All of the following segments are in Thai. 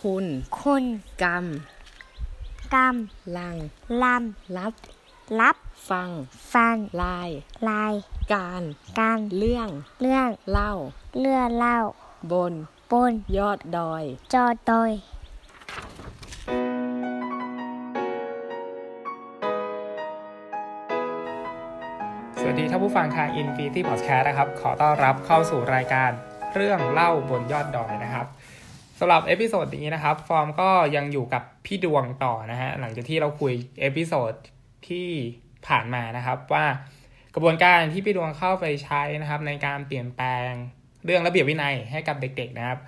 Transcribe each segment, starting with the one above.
คุณ คุณกรรม กรรม ลังลรับำรับฟัง ฟัง ลาย ลาย การ การ เรื่อง เรื่อง เล่าเลื่อเล่า บน บน ยอดดอย จอดอยสวัสดีท่านผู้ฟังทาง Infinity Podcast นะครับ ขอต้อนรับเข้าสู่รายการเรื่องเล่าบนยอดดอยนะครับ สำหรับ episode นี้นะครับ ฟอร์มก็ยังอยู่กับพี่ดวงต่อนะฮะหลังจากที่เราคุย episode ที่ผ่านมานะครับว่ากระบวนการที่พี่ดวงเข้าไปใช้นะครับ ในการเปลี่ยนแปลงเรื่องระเบียบวินัยให้กับเด็กๆนะครับ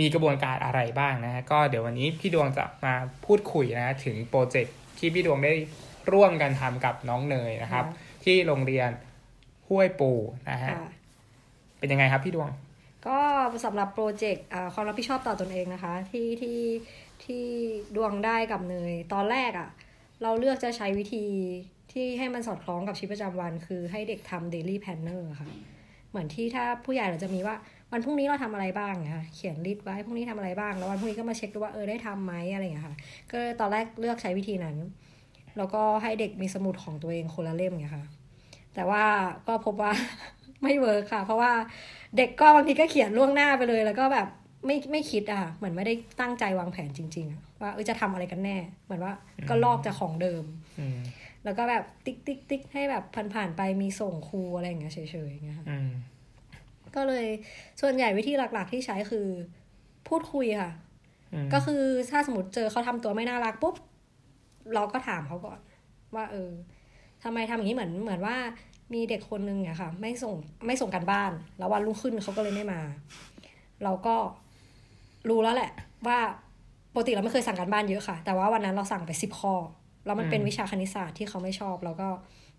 มีกระบวนการอะไรบ้างนะฮะก็เดี๋ยววันนี้พี่ดวงจะมาพูดคุยนะฮะถึง project ที่พี่ดวงได้ร่วมกันทำกับน้องเนยนะครับ ที่โรงเรียนห้วยปูนะฮะค่ะเป็นยังไงครับพี่ดวง ก็สำหรับ project ความรับผิดชอบต่อตนเองนะคะ ที่ที่ที่ดวงได้กับเนย ตอนแรกอะ่ะ เราเลือกจะใช้วิธีที่ให้มันสอดคล้องกับชีวิตประจำวัน คือให้เด็กทำ daily planner ค่ะ เหมือนที่ถ้าผู้ใหญ่เราจะมีว่าวันพรุ่งนี้เราทำอะไรบ้างนะคะเขียน list ไว้พรุ่งนี้ทำอะไรบ้าง แล้ววันพรุ่งนี้ก็มาเช็คดูว่าเออได้ทำไหมอะไรอย่างเงี้ยค่ะ ก็ตอนแรกเลือกใช้วิธีนั้น แล้วก็ให้เด็กมีสมุดของตัวเองคนละเล่มไงค่ะ แต่ว่าก็พบว่า ไม่ work ค่ะ เพราะว่าเด็กก็บางทีก็เขียนล่วงหน้าไปเลย แล้วก็แบบไม่ไม่คิดอะค่ะเหมือนไม่ได้ตั้งใจวางแผนจริงๆอะว่าเออจะทำอะไรกันแน่ เหมือนว่าก็ลอกจากของเดิมอืมแล้วก็แบบติ๊กติ๊กติ๊กให้แบบผ่านๆไปมีส่งครูอะไรอย่างเงี้ยเฉยๆอย่างเงี้ยค่ะอืมก็เลยส่วนใหญ่วิธีหลัก ๆ ที่ใช้คือ พูดคุยค่ะอืมก็คือถ้าสมมติเจอเขาทำตัวไม่น่ารักปุ๊บ เราก็ถามเขาก่อน ว่า เออทำไมทำอย่างนี้เหมือนเหมือนว่า มีเด็กคนนึงอะค่ะ ไม่ส่งไม่ส่งกันบ้าน แล้ววันรุ่งขึ้นเขาก็เลยไม่มา เราก็รู้แล้วแหละ ว่าปกติเราไม่เคยสั่งกันบ้านเยอะค่ะ แต่ว่าวันนั้นเราสั่งไปสิบข้อแล้วมันเป็นวิชาคณิตศาสตร์ที่เขาไม่ชอบเราก็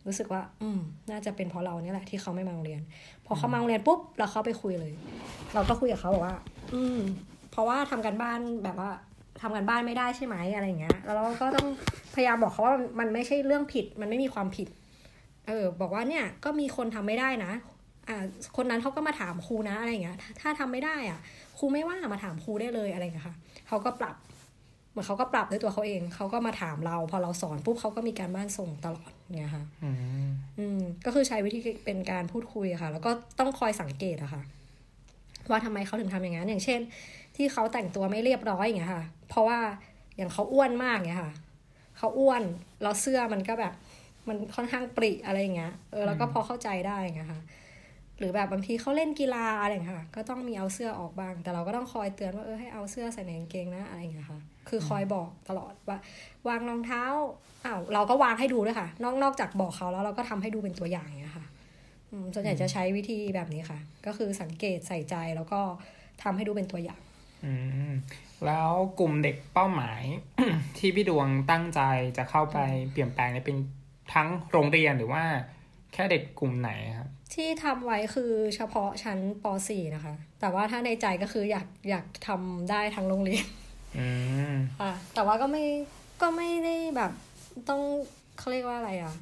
รู้สึกว่า อืม น่าจะเป็นเพราะเราเนี่ยแหละที่เขาไม่มาโรงเรียน พอเขามาโรงเรียนปุ๊บเราเข้าไปคุยเลย เราก็คุยกับเขาบอกว่า อืม เพราะว่าทำกันบ้านแบบว่าทำกันบ้านไม่ได้ใช่ไหมอะไรอย่างเงี้ย แล้วเราก็ต้องพยายามบอกเขาว่ามันมันไม่ใช่เรื่องผิด มันไม่มีความผิด เออ บอกว่าเนี่ยก็มีคนทำไม่ได้นะ อ่า คนนั้นเขาก็มาถามครูนะอะไรอย่างเงี้ย ถ้าถ้าทำไม่ได้อะครูไม่ว่ามาถามครูได้เลยอะไรอย่างเงี้ยค่ะเขาก็ปรับ เหมือนเขาก็ปรับด้วยตัวเขาเองเขาก็มาถามเรา พอเราสอนปุ๊บเขาก็มีการบ้านส่งตลอดเนี่ยค่ะอืมอืมก็คือใช้วิธีเป็นการพูดคุยอะค่ะ แล้วก็ต้องคอยสังเกตอะค่ะ ว่าทำไมเขาถึงทำอย่างนั้นอย่างเช่น ที่เขาแต่งตัวไม่เรียบร้อยอย่างเงี้ยค่ะ เพราะว่าอย่างเขาอ้วนมากเงี้ยค่ะเขาอ้วนแล้วเสื้อมันก็แบบ มันค่อนข้างปริอะไรอย่างเงี้ยเออแล้วก็พอเข้าใจได้อย่างเงี้ยค่ะหรือแบบบางทีเขาเล่นกีฬาอะไรอย่างเงี้ยค่ะ ก็ต้องมีเอาเสื้อออกบ้าง แต่เราก็ต้องคอยเตือนว่าเออให้เอาเสื้อใส่ในกางเกงนะอะไรอย่างเงี้ยค่ะ คือคอยบอกตลอดว่า วางรองเท้าอ้าวเราก็วางให้ดูด้วยค่ะ นอกนอกจากบอกเขาแล้วเราก็ทำให้ดูเป็นตัวอย่างเนี้ยค่ะอืมส่วนใหญ่จะใช้วิธีแบบนี้ค่ะ ก็คือสังเกตใส่ใจแล้วก็ทำให้ดูเป็นตัวอย่าง อืมแล้วกลุ่มเด็กเป้าหมาย ที่พี่ดวงตั้งใจจะเข้าไปเปลี่ยนแปลงเนี่ยเป็น ทั้งโรงเรียนหรือว่าแค่เด็กกลุ่มไหนครับ ที่ทำไว้คือเฉพาะชั้นป .4 นะคะ แต่ว่าถ้าในใจก็คืออยากอยากทำได้ทั้งโรงเรียนอืมค่ะแต่ว่าก็ไม่ก็ไม่ได้แบบต้องเขาเรียกว่าอะไรอะ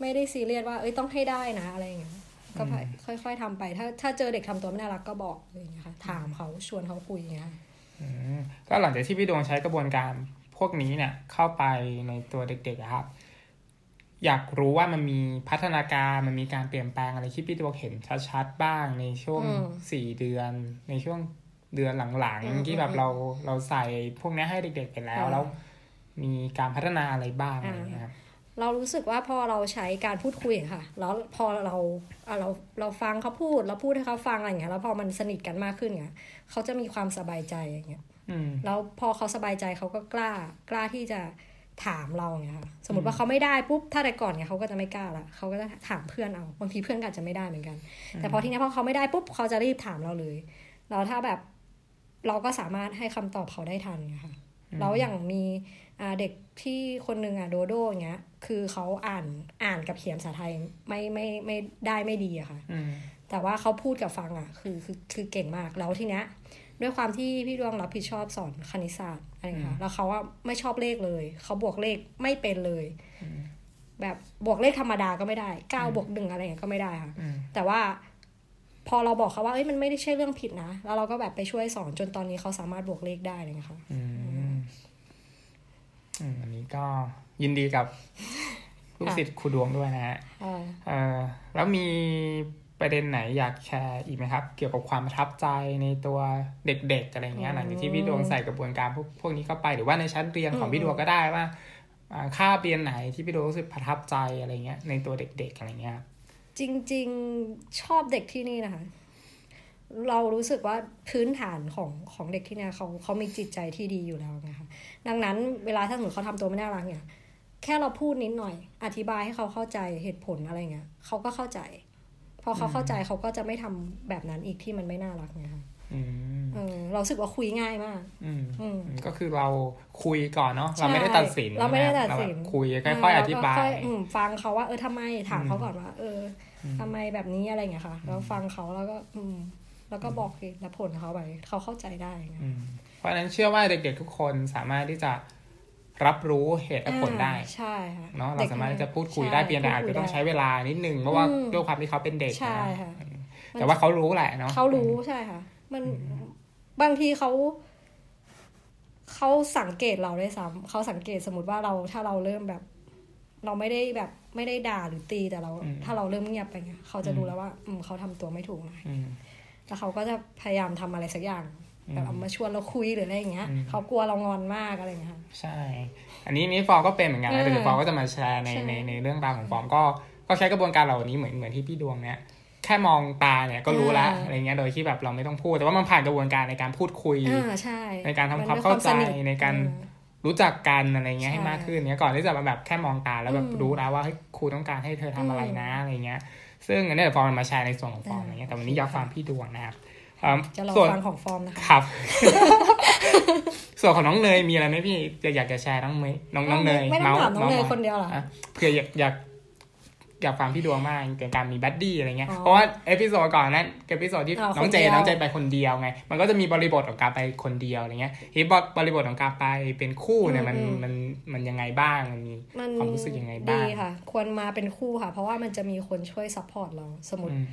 ไม่ได้ซีเรียสว่าเอ้ยต้องให้ได้นะอะไรอย่างเงี้ยก็ไปค่อยๆทำไป ถ้าถ้าเจอเด็กทำตัวไม่น่ารักก็บอกอะไรอย่างเงี้ยค่ะถามเขาชวนเขาคุยอย่างเงี้ยค่ะอืมก็หลังจากที่พี่ดวงใช้กระบวนการพวกนี้เนี่ยเข้าไปในตัวเด็กๆอะครับ อยากรู้ว่ามันมีพัฒนาการมันมีการเปลี่ยนแปลงอะไรที่พี่ดวงเห็นชัดๆบ้างในช่วงสี่เดือน ในช่วงเดือนหลังๆที่แบบเราเราใส่พวกนี้ให้เด็กๆไปแล้วแล้ว มีการพัฒนาอะไรบ้างอะไรอย่างเงี้ยครับเรารู้สึกว่าพอเราใช้การพูดคุยอะค่ะ แล้วพอเราอะเราเราฟังเขาพูดเราพูดให้เขาฟังอะไรอย่างเงี้ยแล้วพอมันสนิทกันมากขึ้นเงี้ยเขาจะมีความสบายใจอย่างเงี้ยอืมแล้วพอเขาสบายใจเขาก็กล้ากล้าที่จะ ถามเราเงี้ยค่ะสมมติว่าเขาไม่ได้ปุ๊บถ้าแต่ก่อนเนี่ยเขาก็จะไม่กล้าละเขาก็จะถามเพื่อนเอาบางทีเพื่อนก็อาจจะไม่ได้เหมือนกัน แต่พอทีเนี้ยพอเขาไม่ได้ปุ๊บเขาจะรีบถามเราเลยแล้วถ้าแบบเราก็สามารถให้คำตอบเขาได้ทันเงี้ยค่ะแล้วอย่างมีอ่าเด็กที่คนหนึ่งอะโดโดอย่างเงี้ย คือเขาอ่านอ่านกับเขียนภาษาไทยไม่ไม่ไม่ได้ไม่ดีอะค่ะอืมแต่ว่าเขาพูดกับฟังอะคือคือคือเก่งมากแล้วทีเนี้ยด้วยความที่พี่ดวงรับผิดชอบสอนคณิตศาสตร์ อะไรอย่างเงี้ยค่ะ แล้วเขาว่าไม่ชอบเลขเลย เขาบวกเลขไม่เป็นเลย แบบบวกเลขธรรมดาก็ไม่ได้เก้าบวกหนึ่งอะไรอย่างเงี้ยก็ไม่ได้ค่ะอืมแต่ว่าพอเราบอกเขาว่าเอ้ยมันไม่ได้ใช่เรื่องผิดนะ แล้วเราก็แบบไปช่วยสอนจนตอนนี้เขาสามารถบวกเลขได้เลยค่ะอืมอืมอันนี้ก็ยินดีกับลูกศิษย์ครูดวงด้วยนะฮะอ่าเออแล้วมี ประเด็นไหนอยากแชร์อีกไหมครับ เกี่ยวกับความประทับใจในตัวเด็กๆอะไรเงี้ยหลังจากที่พี่ดวงใส่กระบวนการพวกพวกนี้เข้าไปหรือว่าในชั้นเรียนของพี่ดวงก็ได้ว่าอ่าค่าบเรียนไหนที่พี่ดวงรู้สึกประทับใจอะไรเงี้ยในตัวเด็กๆอะไรเงี้ยจริง ๆชอบเด็กที่นี่นะคะเรารู้สึกว่าพื้นฐานของของเด็กที่เนี่ยเขาเขามีจิตใจที่ดีอยู่แล้วนะคะดังนั้นเวลาถ้าสมมติเขาทำตัวไม่น่ารักเนี่ย แค่เราพูดนิดหน่อย อธิบายให้เขาเข้าใจเหตุผลอะไรเงี้ยเขาก็เข้าใจ พอเขาเข้าใจเขาก็จะไม่ทำแบบนั้นอีกที่มันไม่น่ารักไงคะอืมเออเรารู้สึกว่าคุยง่ายมากอืมอืมก็คือเราคุยก่อนเนาะใช่เราไม่ได้ตัดสินเราไม่ได้ใช่หตัดสินเาแบบคุยค่อยๆอธิบายเรก็ค่อืมฟังเขาว่าเออทำไมถามอืมเขาก่อนว่า เอออทำไมแบบนี้อะไรเงี้ยค่ะแล้วฟังเขาแล้วก็อืม แล้วก็บอกเหตุและผลเขาไปเขาเข้าใจได้ไงอืมเพราะฉะนั้นเชื่อว่าเด็กๆทุกคนสามารถที่จะ รับรู้เหตุและผลได้อ่าใช่ค่ะเนาะเราด็กสามารถที่จะพูดคุยใช่ได้เพียงแต่อาจจะต้องใช้เวลานิดนึงเพราะว่าอืมด้วยความที่เขาเป็นเด็กใช่นะค่ะแต่ว่าเขารู้แหละเนาะเขารู้ใช่ค่ะ มันบางทีเขาเขาสังเกตเราได้วยซ้ำเขาสังเกตสมมติว่าเราถ้าเราเริ่มแบบ เราไม่ได้แบบไม่ได้ด่าหรือตีแต่เรา ถ้าเราเริ่มเงียบไปเงี้ยเขาจะรู้แล้วว่า อืมเขาทำตัวไม่ถูกนะอืมแล้วเขาก็จะพยายามทำอะไรสักอย่างอืม แบบเอามาชวนเราคุยหรืออะไรอย่างเงี้ยอืมเขากลัวเรางอนมากอะไรอย่างเงี้ยค่ะใช่ อันนี้นี่ฟอร์มก็เป็นเหมือนกันนะเออแต่เดี๋ยวฟอร์มก็จะมาแชร์ในใช่ในในเรื่องราวของฟอร์มก็ก็ใช้กระบวนการเหล่านี้เหมือนเหมือนที่พี่ดวงเนี่ยแค่มองตาเนี่ยก็รู้ละอะไรเงี้ยโดยที่แบบเราไม่ต้องพูด แต่ว่ามันผ่านกระบวนการในการพูดคุยอ่าใช่ในการทำนความด้วยเข้าใจสนิทในการอืมรู้จักกันอะไรเงี้ยใช่ให้มากขึ้นเนี้ยก่อนที่จะมาแบบแค่มองตาแล้วแบบอืมรู้แล้วว่าเฮ้ยครูต้องการให้เธอทำอะไรอืมนะอะไรเงี้ย ซึ่งอันนี้เดี๋ยวฟอร์มมาแชร์ในส่วนของฟอร์มอ่าอะไรเงี้ยแต่วันนี้อยากฟังพี่ดวงนะครับ อืมจะรอส่วนฟังของฟอร์มนะคะครับ ส่วนของน้องเนยมีอะไรไหมพี่อยากอยากจะแชร์น้องเมย์น้องน้องเนยไม่ต้องเส์ถามน้องเนยส์คนเดียวเหรออะเผื่ออยากอยากอยากฟังพี่ดวงมากเกี่ยวกับการมี buddy อะไรเงี้ยอ๋อเพราะว่า episode ก่อนนั้น episode ที่อ่าน้องเจคนเดียวน้องเจไปคนเดียวไง มันก็จะมีบริบทของการไปคนเดียวอะไรเงี้ยทีนี้บริบทของการไปเป็นคู่เนี่ยมันอืมมันมันยังไงบ้างมันมีมันความรู้สึกยังไงบ้างดีค่ะ ควรมาเป็นคู่ค่ะ เพราะว่ามันจะมีคนช่วย support เราสมมติอืม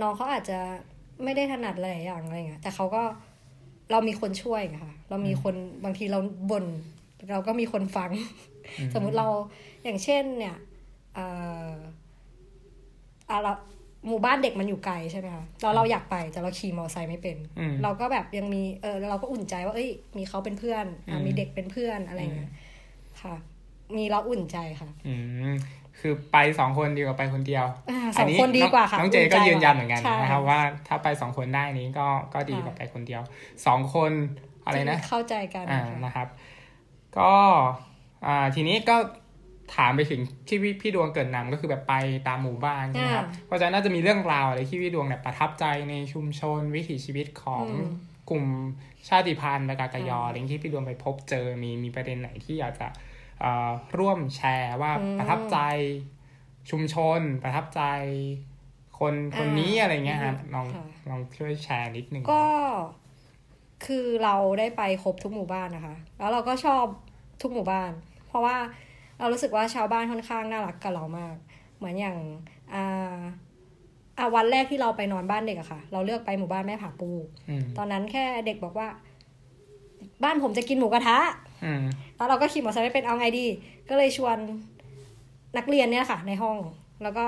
น้องเขาอาจจะ ไม่ได้ถนัดหลายอย่างอะไรเงี้ยแต่เขาก็เรามีคนช่วยไงค่ะ เรามีคนบางทีเราบ่นเราก็มีคนฟัง สมมุติเราอย่างเช่น เนี่ยเอ่ออะเราหมู่บ้านเด็กมันอยู่ไกลใช่ไหมคะแล้วเราอยากไปแต่เราขี่มอเตอร์ไซค์ไม่เป็นอืมเราก็แบบยังมีเออเราก็อุ่นใจว่า เอ้ย มีเขาเป็นเพื่อนอะอืมมีเด็กเป็นเพื่อนอะไรเงี้ยค่ะ มีเราอุ่นใจค่ะอืม คือไปสองคนดีกว่าไปคนเดียวอ่าสองคนดีกว่าค่ะน้องเจก็อุ่นใจยืนยันเหมือนกันใช่นะครับว่าถ้าไปสองคนได้นี้ก็ก็ดีกว่าค่ะไปคนเดียวสองคนอะไรนะที่เข้าใจกันอ่าค่ะนะครับ ก็อ่าทีนี้ก็ถามไปถึงที่พี่พี่ดวงเกิดนำก็คือแบบไปตามหมู่บ้านใช่ไหมครับอ่าเพราะฉะนั้นน่าจะมีเรื่องราวอะไรที่พี่ดวงเนี่ยประทับใจในชุมชนวิถีชีวิตของอืมกลุ่มชาติพันธุ์และกากยออ่าอะไรที่พี่ดวงไปพบเจอมีมีประเด็นไหนที่อยากจะเอ่อ ร่วมแชร์ว่าอืมประทับใจชุมชน ประทับใจคนคนอ่านี้อะไรเงี้ยครับอืมลองค่ะลองช่วยแชร์นิดนึงก็คือเราได้ไปครบทุกหมู่บ้านนะคะ แล้วเราก็ชอบทุกหมู่บ้าน เพราะว่าเรารู้สึกว่าชาวบ้านค่อนข้างน่ารักกับเรามาก เหมือนอย่างอ่าอ่าวันแรกที่เราไปนอนบ้านเด็กอะค่ะ เราเลือกไปหมู่บ้านแม่ผาปูอืมตอนนั้นแค่เด็กบอกว่า บ้านผมจะกินหมูกระทะอืม แล้วเราก็ขี่มอเตอร์ไซค์ไม่เป็นเอาไงดี ก็เลยชวนนักเรียนเนี่ยค่ะ ในห้องแล้วก็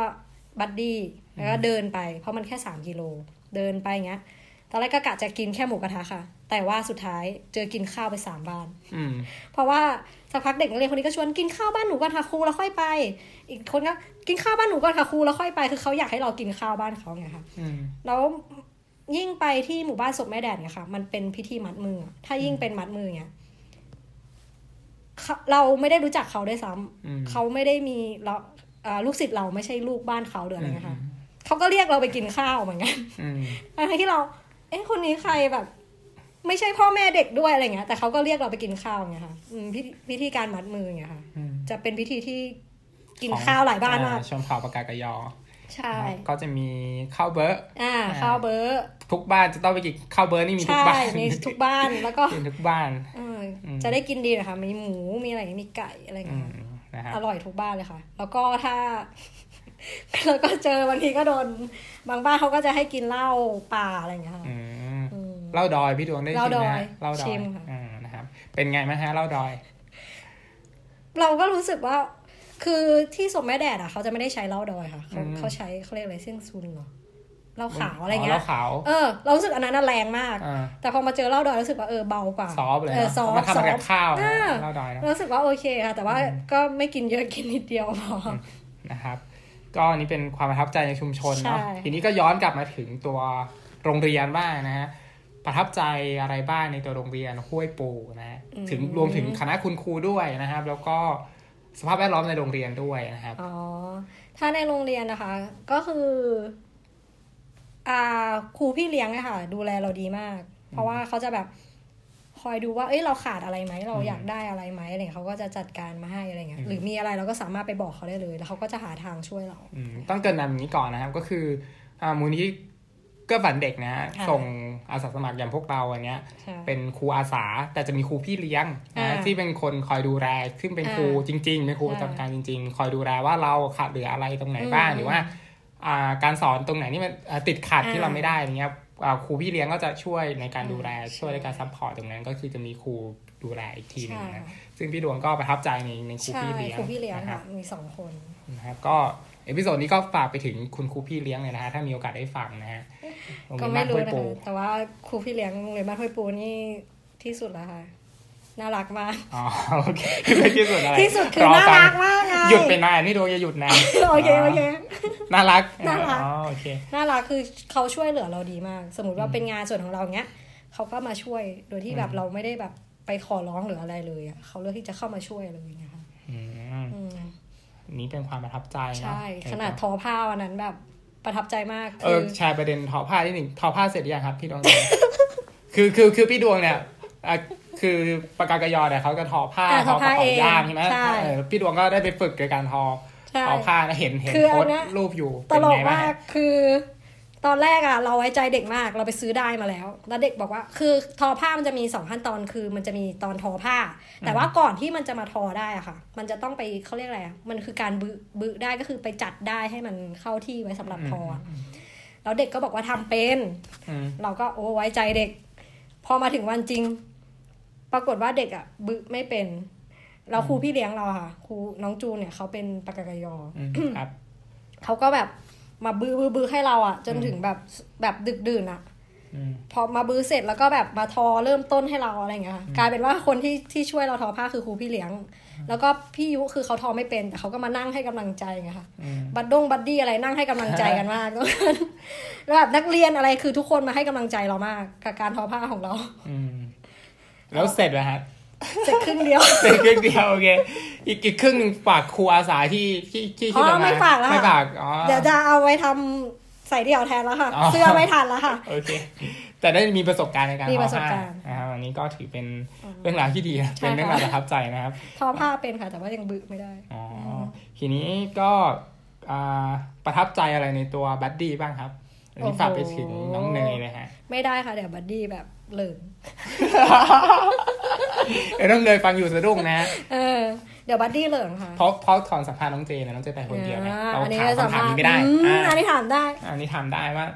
buddy แล้วก็เดินไปเพราะมันแค่สามกิโล เดินไปอย่างเงี้ยตอนแรกก็กะจะกินแค่หมูกระทะค่ะ แต่ว่าสุดท้ายเจอกินข้าวไปสามบ้านอืมเพราะว่าสักพักเด็กนักเรียนคนนี้ก็ชวนกินข้าวบ้านหนูก่อนค่ะครูแล้วค่อยไป อีกคนก็กินข้าวบ้านหนูก่อนค่ะครูแล้วค่อยไป คือเขาอยากให้เรากินข้าวบ้านเขาไงค่ะอืมแล้วยิ่งไปที่หมู่บ้านศพแม่แดดเนี่ยค่ะ มันเป็นพิธีมัดมืออะถ้ายิ่งเป็นมัดมือเนี่ย เขาเราไม่ได้รู้จักเขาด้วยซ้ำอืมเขาไม่ได้มีเราอ่าลูกศิษย์เราไม่ใช่ลูกบ้านเขาหรืออะไรเงี้ยค่ะเขาก็เรียกเราไปกินข้าวเหมือนกันอืมทั้งที่เรา เอ๊ะคนนี้ใครแบบ ไม่ใช่พ่อแม่เด็กด้วยอะไรเงี้ย แต่เขาก็เรียกเราไปกินข้าวเงี้ยค่ะอืมพิธีพิธีการมัดมือเงี้ยค่ะอืมจะเป็นพิธีที่กินของข้าวหลายบ้านมากอ่ชนเผ่าปากากยอ ใช่ครับก็จะมีข้าวเบอร์อ่าข้าวเบอร์ทุกบ้านจะต้องไปกินข้าวเบอร์นี่มีทุกใช่บ้านมีทุกบ้านแล้วก็กินทุกบ้านเอออมจะได้กินดีนะคะมีหมูมีอะไรอย่างงี้มีไก่อะไรอืเงี้ยมนะครับอร่อยทุกบ้านเลยค่ะ แล้วก็ถ้าแล้วก็เจอบางทีก็โดน บางบ้านเขาก็จะให้กินเหล้าป่าอะไรอย่างเงี้ยค่ะอืมอืมเหล่าดอยพี่ดวงได้เหล้าชิมไหมดอยฮะเหล่าดอชิยมค่ะอ่านะครับ เป็นไงไหมฮะเหล่าดอย เราก็รู้สึกว่า คือที่สมแม่แดดอะเขาจะไม่ได้ใช้เหล้าดอยค่ะเขาอืมเขาใช้เขาเรียกอะไรเสี่ยงซุนเหรอเหล้าขาวอะไรอ๋อเงี้เหยล้าขาวเออเรารู้สึกอันนั้นน่ะแรงมากอ่าแต่พอมาเจอเหล้าดอยรู้สึกว่าเออเบากว่าซอฟต์เลยเออนะซอฟมันต์ทำซอมาฟจากต์ข้าวอ่านะเหล้าดอยนะรู้สึกว่าโอเคค่ะ แต่ว่าอืมก็ไม่กินเยอะกินนิดเดียวพออนะครับ ก็อันนี้เป็นความประทับใจในชุมชนเนาะใช่ทีนี้ก็ย้อนกลับมาถึงตัวโรงเรียนบ้างนะฮะประทับใจอะไรบ้างในตัวโรงเรียนห้วยปูนะฮะถึงรวมถึงคณะคุณครูด้วยนะครับ แล้วก็ สภาพแวดล้อมในโรงเรียนด้วยนะครับ อ๋อ ถ้าในโรงเรียนนะคะ ก็คือ อ่าครูพี่เลี้ยงอะค่ะ ดูแลเราดีมาก เพราะว่าเขาจะแบบคอยดูว่า เอ้ย เราขาดอะไรไหม เราอืมอยากได้อะไรไหมอะไรเงี้ยเขาก็จะจัดการมาให้อะไรเงี้ยอืมหรือมีอะไรเราก็สามารถไปบอกเขาได้เลย แล้วเขาก็จะหาทางช่วยเราอืมต้องเกรินนำอย่างนี้ก่อนนะครับ ก็คือ อ่ามูลนิธิเก็ฝันเด็กนะฮะค่ะส่งอาสาสมัครอย่างพวกเราอันเนี้ยใช่เป็นครูอาสาแต่จะมีครูพี่เลี้ยงนะอ่าที่เป็นคนคอยดูแลซึ่งเป็นอ่าครูจริงๆเป็นครูประจำการจริง ๆ คอยดูแลว่าเราขาดเหลืออะไรตรงไหนบ้างอืมหรือว่าอ่าการสอนตรงไหนที่มันอ่าติดขัดอ่าที่เราไม่ได้อย่างเงี้ยอ่าครูพี่เลี้ยงก็จะช่วยในการอ่าดูแลใช่ช่วยในการ support ตรงนั้นก็คือจะมีครูดูแลอีกทีหนึงใช่นะซึ่งพี่ดวงก็ประทับใจในในครูใช่พี่เลี้ยงครูพี่เลี้ยงนะครับค่ะมีสองคนนะครับก็ episode นี้ก็ฝากไปถึงคุณครูพี่เลี้ยงเลยนะฮะถ้ามีโอกาสได้ฟังนะฮะโรง ก็เรียนไม่บ้านห้วยปู ก็ไม่รู้นะคะแต่ว่าครูพี่เลี้ยงโรงเรียนบ้านห้วยปูนี่ที่สุดแล้วค่ะ น่ารักมาก อ๋อโอเคคือที่สุดอะไรที่สุดคือรน่าฟังรักมากไงหยุดไปนานนี่ดวงจะหยุดนานโอเคโอเคน่ารักน่ารักอ๋อโอเคน่ารักคือเขาช่วยเหลือเราดีมาก สมมติว่าอืมเป็นงานส่วนของเราเงี้ยเขาก็มาช่วยโดยที่แบบอืมเราไม่ได้แบบไปขอร้องหรืออะไรเลยอะเขาเลือกที่จะเข้ามาช่วยเลยอย่างเงี้ยค่ะอืมอืมนี่เป็นความประทับใจเนอะใช่ ขนาดทอผ้าวันนั้นแบบ ประทับใจมากเอคืออแชร์ประเด็นทอผ้าที่หนึ่งทอผ้าเสร็จหรือยังครับพี่ดวงคือคือคือพี่ดวงเนี่ยอะคือปากกากยอเนี่ยเขาจะทอผ้าอ่าทอกระทอผ้าเป๋าเองย่ามใช่ไหมใช่เออพี่ดวงก็ได้ไปฝึกในการทอใช่ทอผ้านะเห็นเห็นคือโพอัสนต์เนี้ยรูปอยู่ตเป็นลกไงบ้างมากฮะคือ ตอนแรกอะเราไว้ใจเด็กมากเราไปซื้อได้มาแล้ว แล้วเด็กบอกว่า คือทอผ้ามันจะมีสองขั้นตอนคือมันจะมีตอนทอผ้า แต่ว่าก่อนที่มันจะมาทอได้อะค่ะ มันจะต้องไปเขาเรียกอะไรอะมันคือการบึบึได้ก็คือไปจัดได้ให้มันเข้าที่ไว้สำหรับทออะแล้วเด็กก็บอกว่าทำเป็นอืมเราก็โอ้ไว้ใจเด็ก พอมาถึงวันจริง ปรากฏว่าเด็กอะบึไม่เป็นแล้วครูพี่เลี้ยงเราอะค่ะครูน้องจูนเนี่ยเขาเป็นปกาเกอะญออืมครับเขาก็แบบ มาบื้อบื้อบื้อให้เราอะจนถึงแบบแบบดึกดื่นอะอืมพอมาบื้อเสร็จแล้วก็แบบมาทอเริ่มต้นให้เราอะไรอย่างเงี้ยค่ะกลายเป็นว่าคนที่ที่ช่วยเราทอผ้าคือครูพี่เลี้ยง แล้วก็พี่ยุคือเขาทอไม่เป็น แต่เขาก็มานั่งให้กำลังใจไงค่ะอืมบัดดง buddy อะไรนั่งให้กำลังใจกันมากแล้วแบบนักเรียนอะไรคือทุกคนมาให้กำลังใจเรามาก กับการทอผ้าของเราอืมแล้วเสร็จแล้วฮะ เสร็จครึ่งเดียวเสร็จครึ่งเดียวโอเคอีกอีกครึ่งหนึ่งฝากครูอาสาที่ที่ที่ที่อ๋อทำงานไม่ฝากแล้วไม่ฝากอ๋อเดี๋ยวจะเอาไว้ทำใส่เดี่ยวแทนแล้วค่ะอ๋อเสื้อไม่ทันแล้วค่ะโอเค แต่ได้มีประสบการณ์ในการมีทอประสบผ้าการณ์นะครับอันนี้ก็ถือเป็นเรื่องราวที่ดีนะใช่เป็นเรื่องราวค่ะประทับใจนะครับทอผ้าเป็นค่ะแต่ว่ายังบึไม่ได้อ๋ออทีนี้ก็อ่าประทับใจอะไรในตัวบัดดี้บ้างครับอันนี้ฝากไปถึงน้องเนยเลยฮะไม่ได้ค่ะเดี๋ยว buddy แบบ เหลิงเออน้องเนยฟังอยู่สะดุ้งนะเออเดี๋ยว buddy เหลิงค่ะเพราะเพราะตอนสัมภาษณ์น้องเจนะน้องเจไปคนเดียวนะอ่าเราก็ถามคำถามนี้ไม่ได้ อันนี้สามารถอืมอ่าอันนี้ถามได้ อันนี้ถามได้ว่า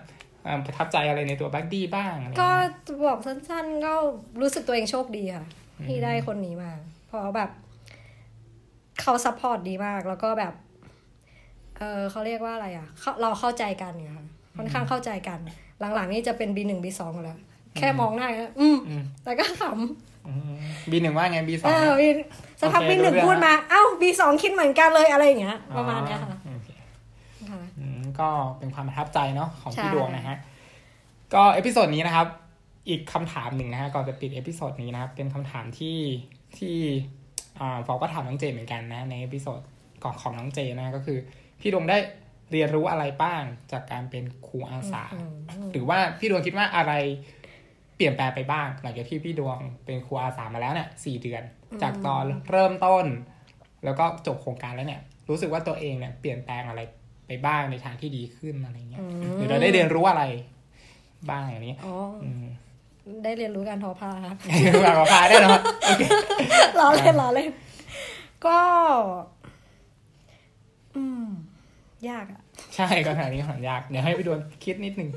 อ่าประทับใจอะไรในตัว buddy บ้างอะไรก็เงี้ยจะบอกสั้นๆก็รู้สึกตัวเองโชคดีค่ะ ที่ได้คนนี้มา เพราะแบบเขา support ดีมาก แล้วก็แบบ เออเขาเรียกว่าอะไรอะเขาเราเข้าใจกันเนี่ยค่ะค่อนข้างเข้าใจกัน หลังๆนี่จะเป็น B หนึ่ง B สองแล้ว แค่มองหน้าก็อืมอืมแต่ก็ข B หนึ่งว่าไง B สองเองอ B สักพักโอเค B หนึ่งรู้เรื่องพูดมา เอ้า B สองคิดเหมือนกันเลยอะไรอย่างเงี้ย ประมาณเนี้ยค่ะอ๋อโอเคค่ะอืมก็เป็นความประทับใจเนาะของพี่ใช่ดวงนะฮะ ก็ episode นี้นะครับ อีกคำถามหนึ่งนะฮะก่อนจะปิด episode นี้นะครับ เป็นคำถามที่ที่อ่าฟอร์มก็ถามน้องเจเหมือนกันนะ ใน episode ก่อนของน้องเจนะก็คือ พี่ดวงได้เรียนรู้อะไรบ้างจากการเป็นครูอาสาอืมหรือว่าพี่ดวงคิดว่าอะไรเป ลี่ยนแปลงไปบ้าง หลังจากที่พี่ดวงเป็นครูอาสามาแล้วเนี่ยสี่เดือน จากตอนเริ่มต้น แล้วก็จบโครงการแล้วเนี่ย รู้สึกว่าตัวเองเนี่ยเปลี่ยนแปลงอะไรไปบ้างในทางที่ดีขึ้นอะไรเงี้ยอืมหรือเราได้เรียนรู้อะไรบ้างอย่างนี้อ๋ออืมได้เรียนรู้การทอผ้าครับฝากพาได้เนาะโอเคล้อเล่นล้อเล่นก็ อืม ยากอะใช่ก็ขนาดนี้ก็หายาก เดี๋ยวให้พี่ดวงคิดนิดนึง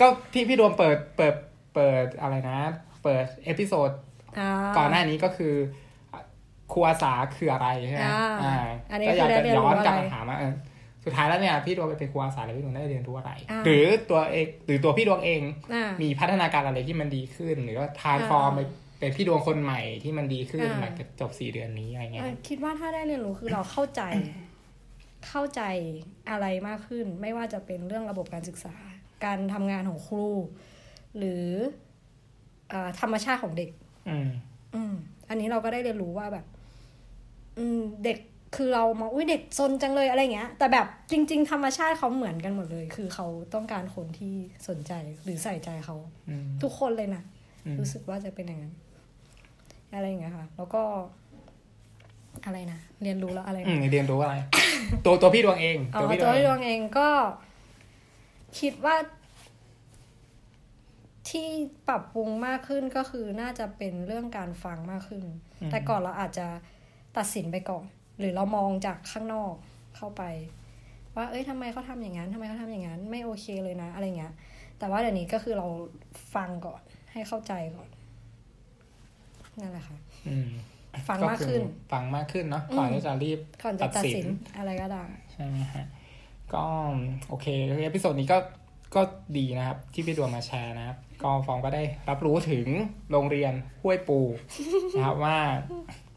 ก็ที่พี่ดวงเปิดเปิด เปิดอะไรนะ เปิด episode ก่อนหน้านี้ก็คือครูอาสาคืออะไรใช่ไหมอ่าอ่าอันนี้ก็อยากจะย้อนกลับมาถามว่า คือได้เรียนรู้อะไรเออสุดท้ายแล้วเนี่ยพี่ดวงไปเป็นครูอาสาแล้วพี่ดวงได้เรียนรู้อะไรอ่าหรือตัวเองหรือตัวพี่ดวงเองอ่ามีพัฒนาการอะไรที่มันดีขึ้น หรือว่าทานฟอร์มอ่าไปเป็นพี่ดวงคนใหม่ที่มันดีขึ้นอ่าหลังจากจบสี่เดือนนี้อะไรเงี้ยเอ่อคิดว่าถ้าได้เรียนรู้คือเราเข้าใจเข้าใจอะไรมากขึ้น ไม่ว่าจะเป็นเรื่องระบบการศึกษา การทำงานของครู หรือเออธรรมชาติของเด็ก อืมอืมอันนี้เราก็ได้เรียนรู้ว่าแบบ อืมเด็กคือเรามองอุ้ยเด็กซนจังเลยอะไรเงี้ย แต่แบบจริง ๆ ธรรมชาติเขาเหมือนกันหมดเลย คือเขาต้องการคนที่สนใจหรือใส่ใจเขาอืมทุกคนเลยนะอืมรู้สึกว่าจะเป็นอย่างนั้นอะไรอย่างเงี้ยค่ะ แล้วก็ อะไรนะเรียนรู้แล้วอะไรนะอืมเรียนรู้อะไร ตัวตัวพี่ดวงเองอ๋อพี่ตัวเอพี่งดวงเองก็ คิดว่า ที่ปรับปรุงมากขึ้นก็คือน่าจะเป็นเรื่องการฟังมากขึ้น แต่ก่อนเราอาจจะตัดสินไปก่อน หรือเรามองจากข้างนอกเข้าไป ว่า เอ้ยทำไมเขาทำอย่างนั้นทำไมเขาทำอย่างนั้น ไม่โอเคเลยนะ อะไรเงี้ย แต่ว่าเดี๋ยวนี้ก็คือเราฟังก่อน ให้เข้าใจก่อน นั่นแหละค่ะอืมฟังมากขึ้นก็คือฟังมากขึ้นเนาะก่อนอืมที่จะรีบก่อนจะตัดสินอะไรก็ได้ใช่ไหมฮะก็โอเค episode นี้ก็ ก็ดีนะครับ ที่พี่ดวงมาแชร์นะครับก็ฟอร์มก็ได้รับรู้ถึงโรงเรียนห้วยปูนะครับว่า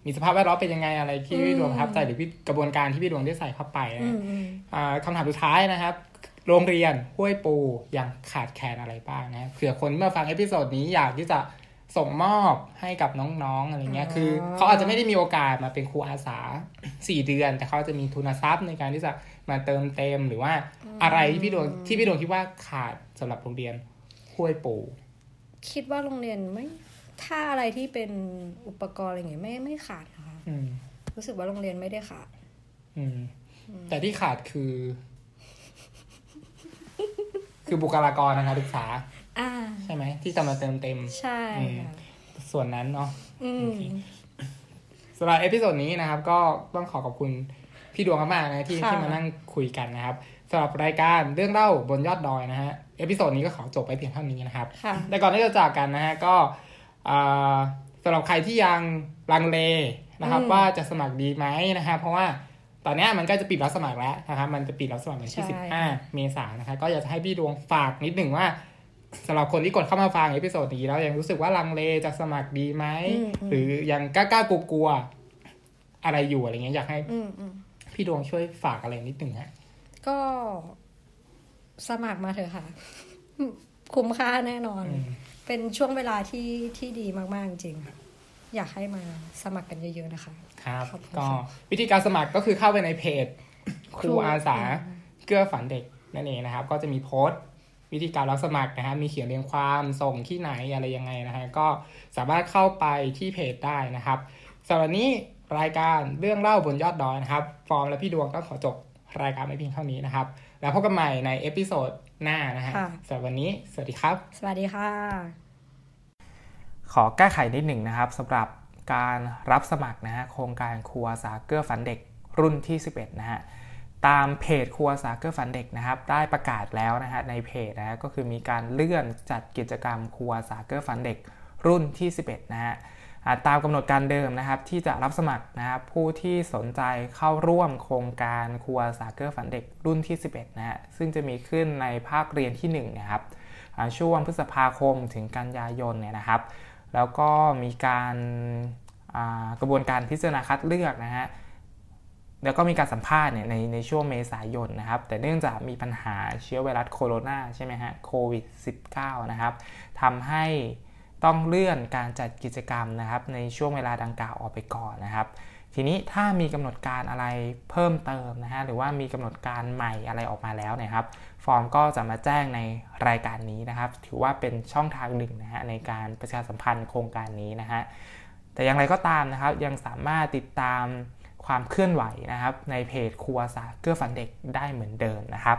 มีสภาพแวดล้อมเป็นยังไงอะไรที่พี่ดวงประทับใจหรือพี่กระบวนการที่พี่ดวงได้ใส่เข้าไปนะอืมอืมอ่าคำถามสุดท้ายนะครับ โรงเรียนห้วยปูยังขาดแคลนอะไรบ้างนะครับเผื่อคนเมื่อฟังเอพิโซดนี้อยากที่จะ ส่งมอบให้กับน้องๆอะไรเงี้ยคือเขาอาจจะไม่ได้มีโอกาสมาเป็นครูอาสาสี่เดือน แต่เขาจะมีทุนทรัพย์ในการที่จะมาเติมเต็มหรือว่าอะไรที่พี่ดวงที่พี่ดวงคิดว่าขาดสำหรับโรงเรียนห้วยปูคิดว่าโรงเรียนไม่ถ้าอะไรที่เป็นอุปกรณ์อะไรอย่างเงี้ยไม่ไม่ขาดนะคะอืมรู้สึกว่าโรงเรียนไม่ได้ขาดอืมแต่ที่ขาดคือ คือบุคลากรนะคะศึกษาอ่า ใช่ไหม ที่จะมาเติมเต็ม ใช่ค่ะส่วนนั้นเนาะอืมสำหรับ episode นี้นะครับ ก็ต้องขอขอบคุณพี่ดวงมากๆนะที่ค่ะที่มานั่งคุยกันนะครับสำหรับรายการเรื่องเล่าบนยอดดอยนะฮะepisode นี้ก็ขอจบไปเพียงเท่านี้นะครับค่ะแต่ก่อนที่จะจากกันนะฮะก็อ่าสำหรับใครที่ยังลังเลนะครับอืมว่าจะสมัครดีไหมนะฮะเพราะว่าตอนเนี้ยมันก็จะปิดรับสมัครแล้วนะครับมันจะปิดรับสมัครวันที่ใช่15เมษายนนะครับก็อยากจะให้พี่ดวงฝากนิดหนึ่งว่า สำหรับคนที่กดเข้ามาฟัง episode นี้แล้วยังรู้สึกว่าลังเลจะสมัครดีไหมอืมอืมหรือยังกล้าๆกลัวๆอะไรอยู่อะไรเงี้ยอยากให้อืมอืมพี่ดวงช่วยฝากอะไรนิดหนึ่งฮะก็สมัครมาเถอะค่ะ คุ้มค่าแน่นอนอืมเป็นช่วงเวลาที่ที่ดีมากๆจริงๆอยากให้มาสมัครกันเยอะ ๆ นะคะ ครับขอบคุณก็ค่ะวิธีการสมัครก็คือเข้าไปในเพจคครูรูอาสาอืมเกื้อฝันเด็กนั่นเองนะครับ ก็จะมีโพสต์ วิธีการรับสมัครนะครับมีเขียนเรียงความส่งที่ไหนอะไรยังไงนะฮะก็สามารถเข้าไปที่เพจได้นะครับสำหรับวันนี้รายการเรื่องเล่าบนยอดดอยนะครับ ฟอร์มและพี่ดวงก็ขอจบรายการไว้เพียงเท่านี้นะครับ แล้วพบกันใหม่ใน episode หน้านะฮะค่ะสำหรับวันนี้ สวัสดีครับ สวัสดีค่ะ ขอแก้ไขนิดหนึ่งนะครับสำหรับการรับสมัครนะฮะโครงการครูอาสาเกื้อฝันเด็กรุ่นที่ 11 นะฮะ ตามเพจครูอาสาเกื้อฝันเด็กนะครับ ได้ประกาศแล้วนะฮะในเพจนะฮะก็คือมีการเลื่อนจัดกิจกรรมครูอาสาเกื้อฝันเด็กรุ่นที่ 11 นะฮะตามกำหนดการเดิมนะครับ ที่จะรับสมัครนะครับผู้ที่สนใจเข้าร่วมโครงการครัวสาเกื้อฝันเด็กรุ่นที่ 11 นะฮะซึ่งจะมีขึ้นในภาคเรียนที่ 1 นะครับช่วงพฤษภาคมถึงกันยายนเนี่ยนะครับ แล้วก็มีการากระบวนการพิจารณาคัดเลือกนะฮะ แล้วก็มีการสัมภาษณ์เนี่ยในในช่วงเมษายนนะครับ แต่เนื่องจากมีปัญหาเชื้อไวรัสโคโรนาใช่ไหมฮะโควิด -19 นะครับทำให้ต้องเลื่อนการจัดกิจกรรมนะครับ ในช่วงเวลาดังกล่าวออกไปก่อนนะครับ ทีนี้ถ้ามีกำหนดการอะไรเพิ่มเติมนะฮะหรือว่ามีกำหนดการใหม่อะไรออกมาแล้วนะครับ ฟอร์มก็จะมาแจ้งในรายการนี้นะครับ ถือว่าเป็นช่องทางหนึ่งนะฮะในการประชาสัมพันธ์โครงการนี้นะฮะแต่อย่างไรก็ตามนะครับยังสามารถติดตาม ความเคลื่อนไหวนะครับในเพจครัวสาเกื้อฝันเด็กได้เหมือนเดิมนะครับ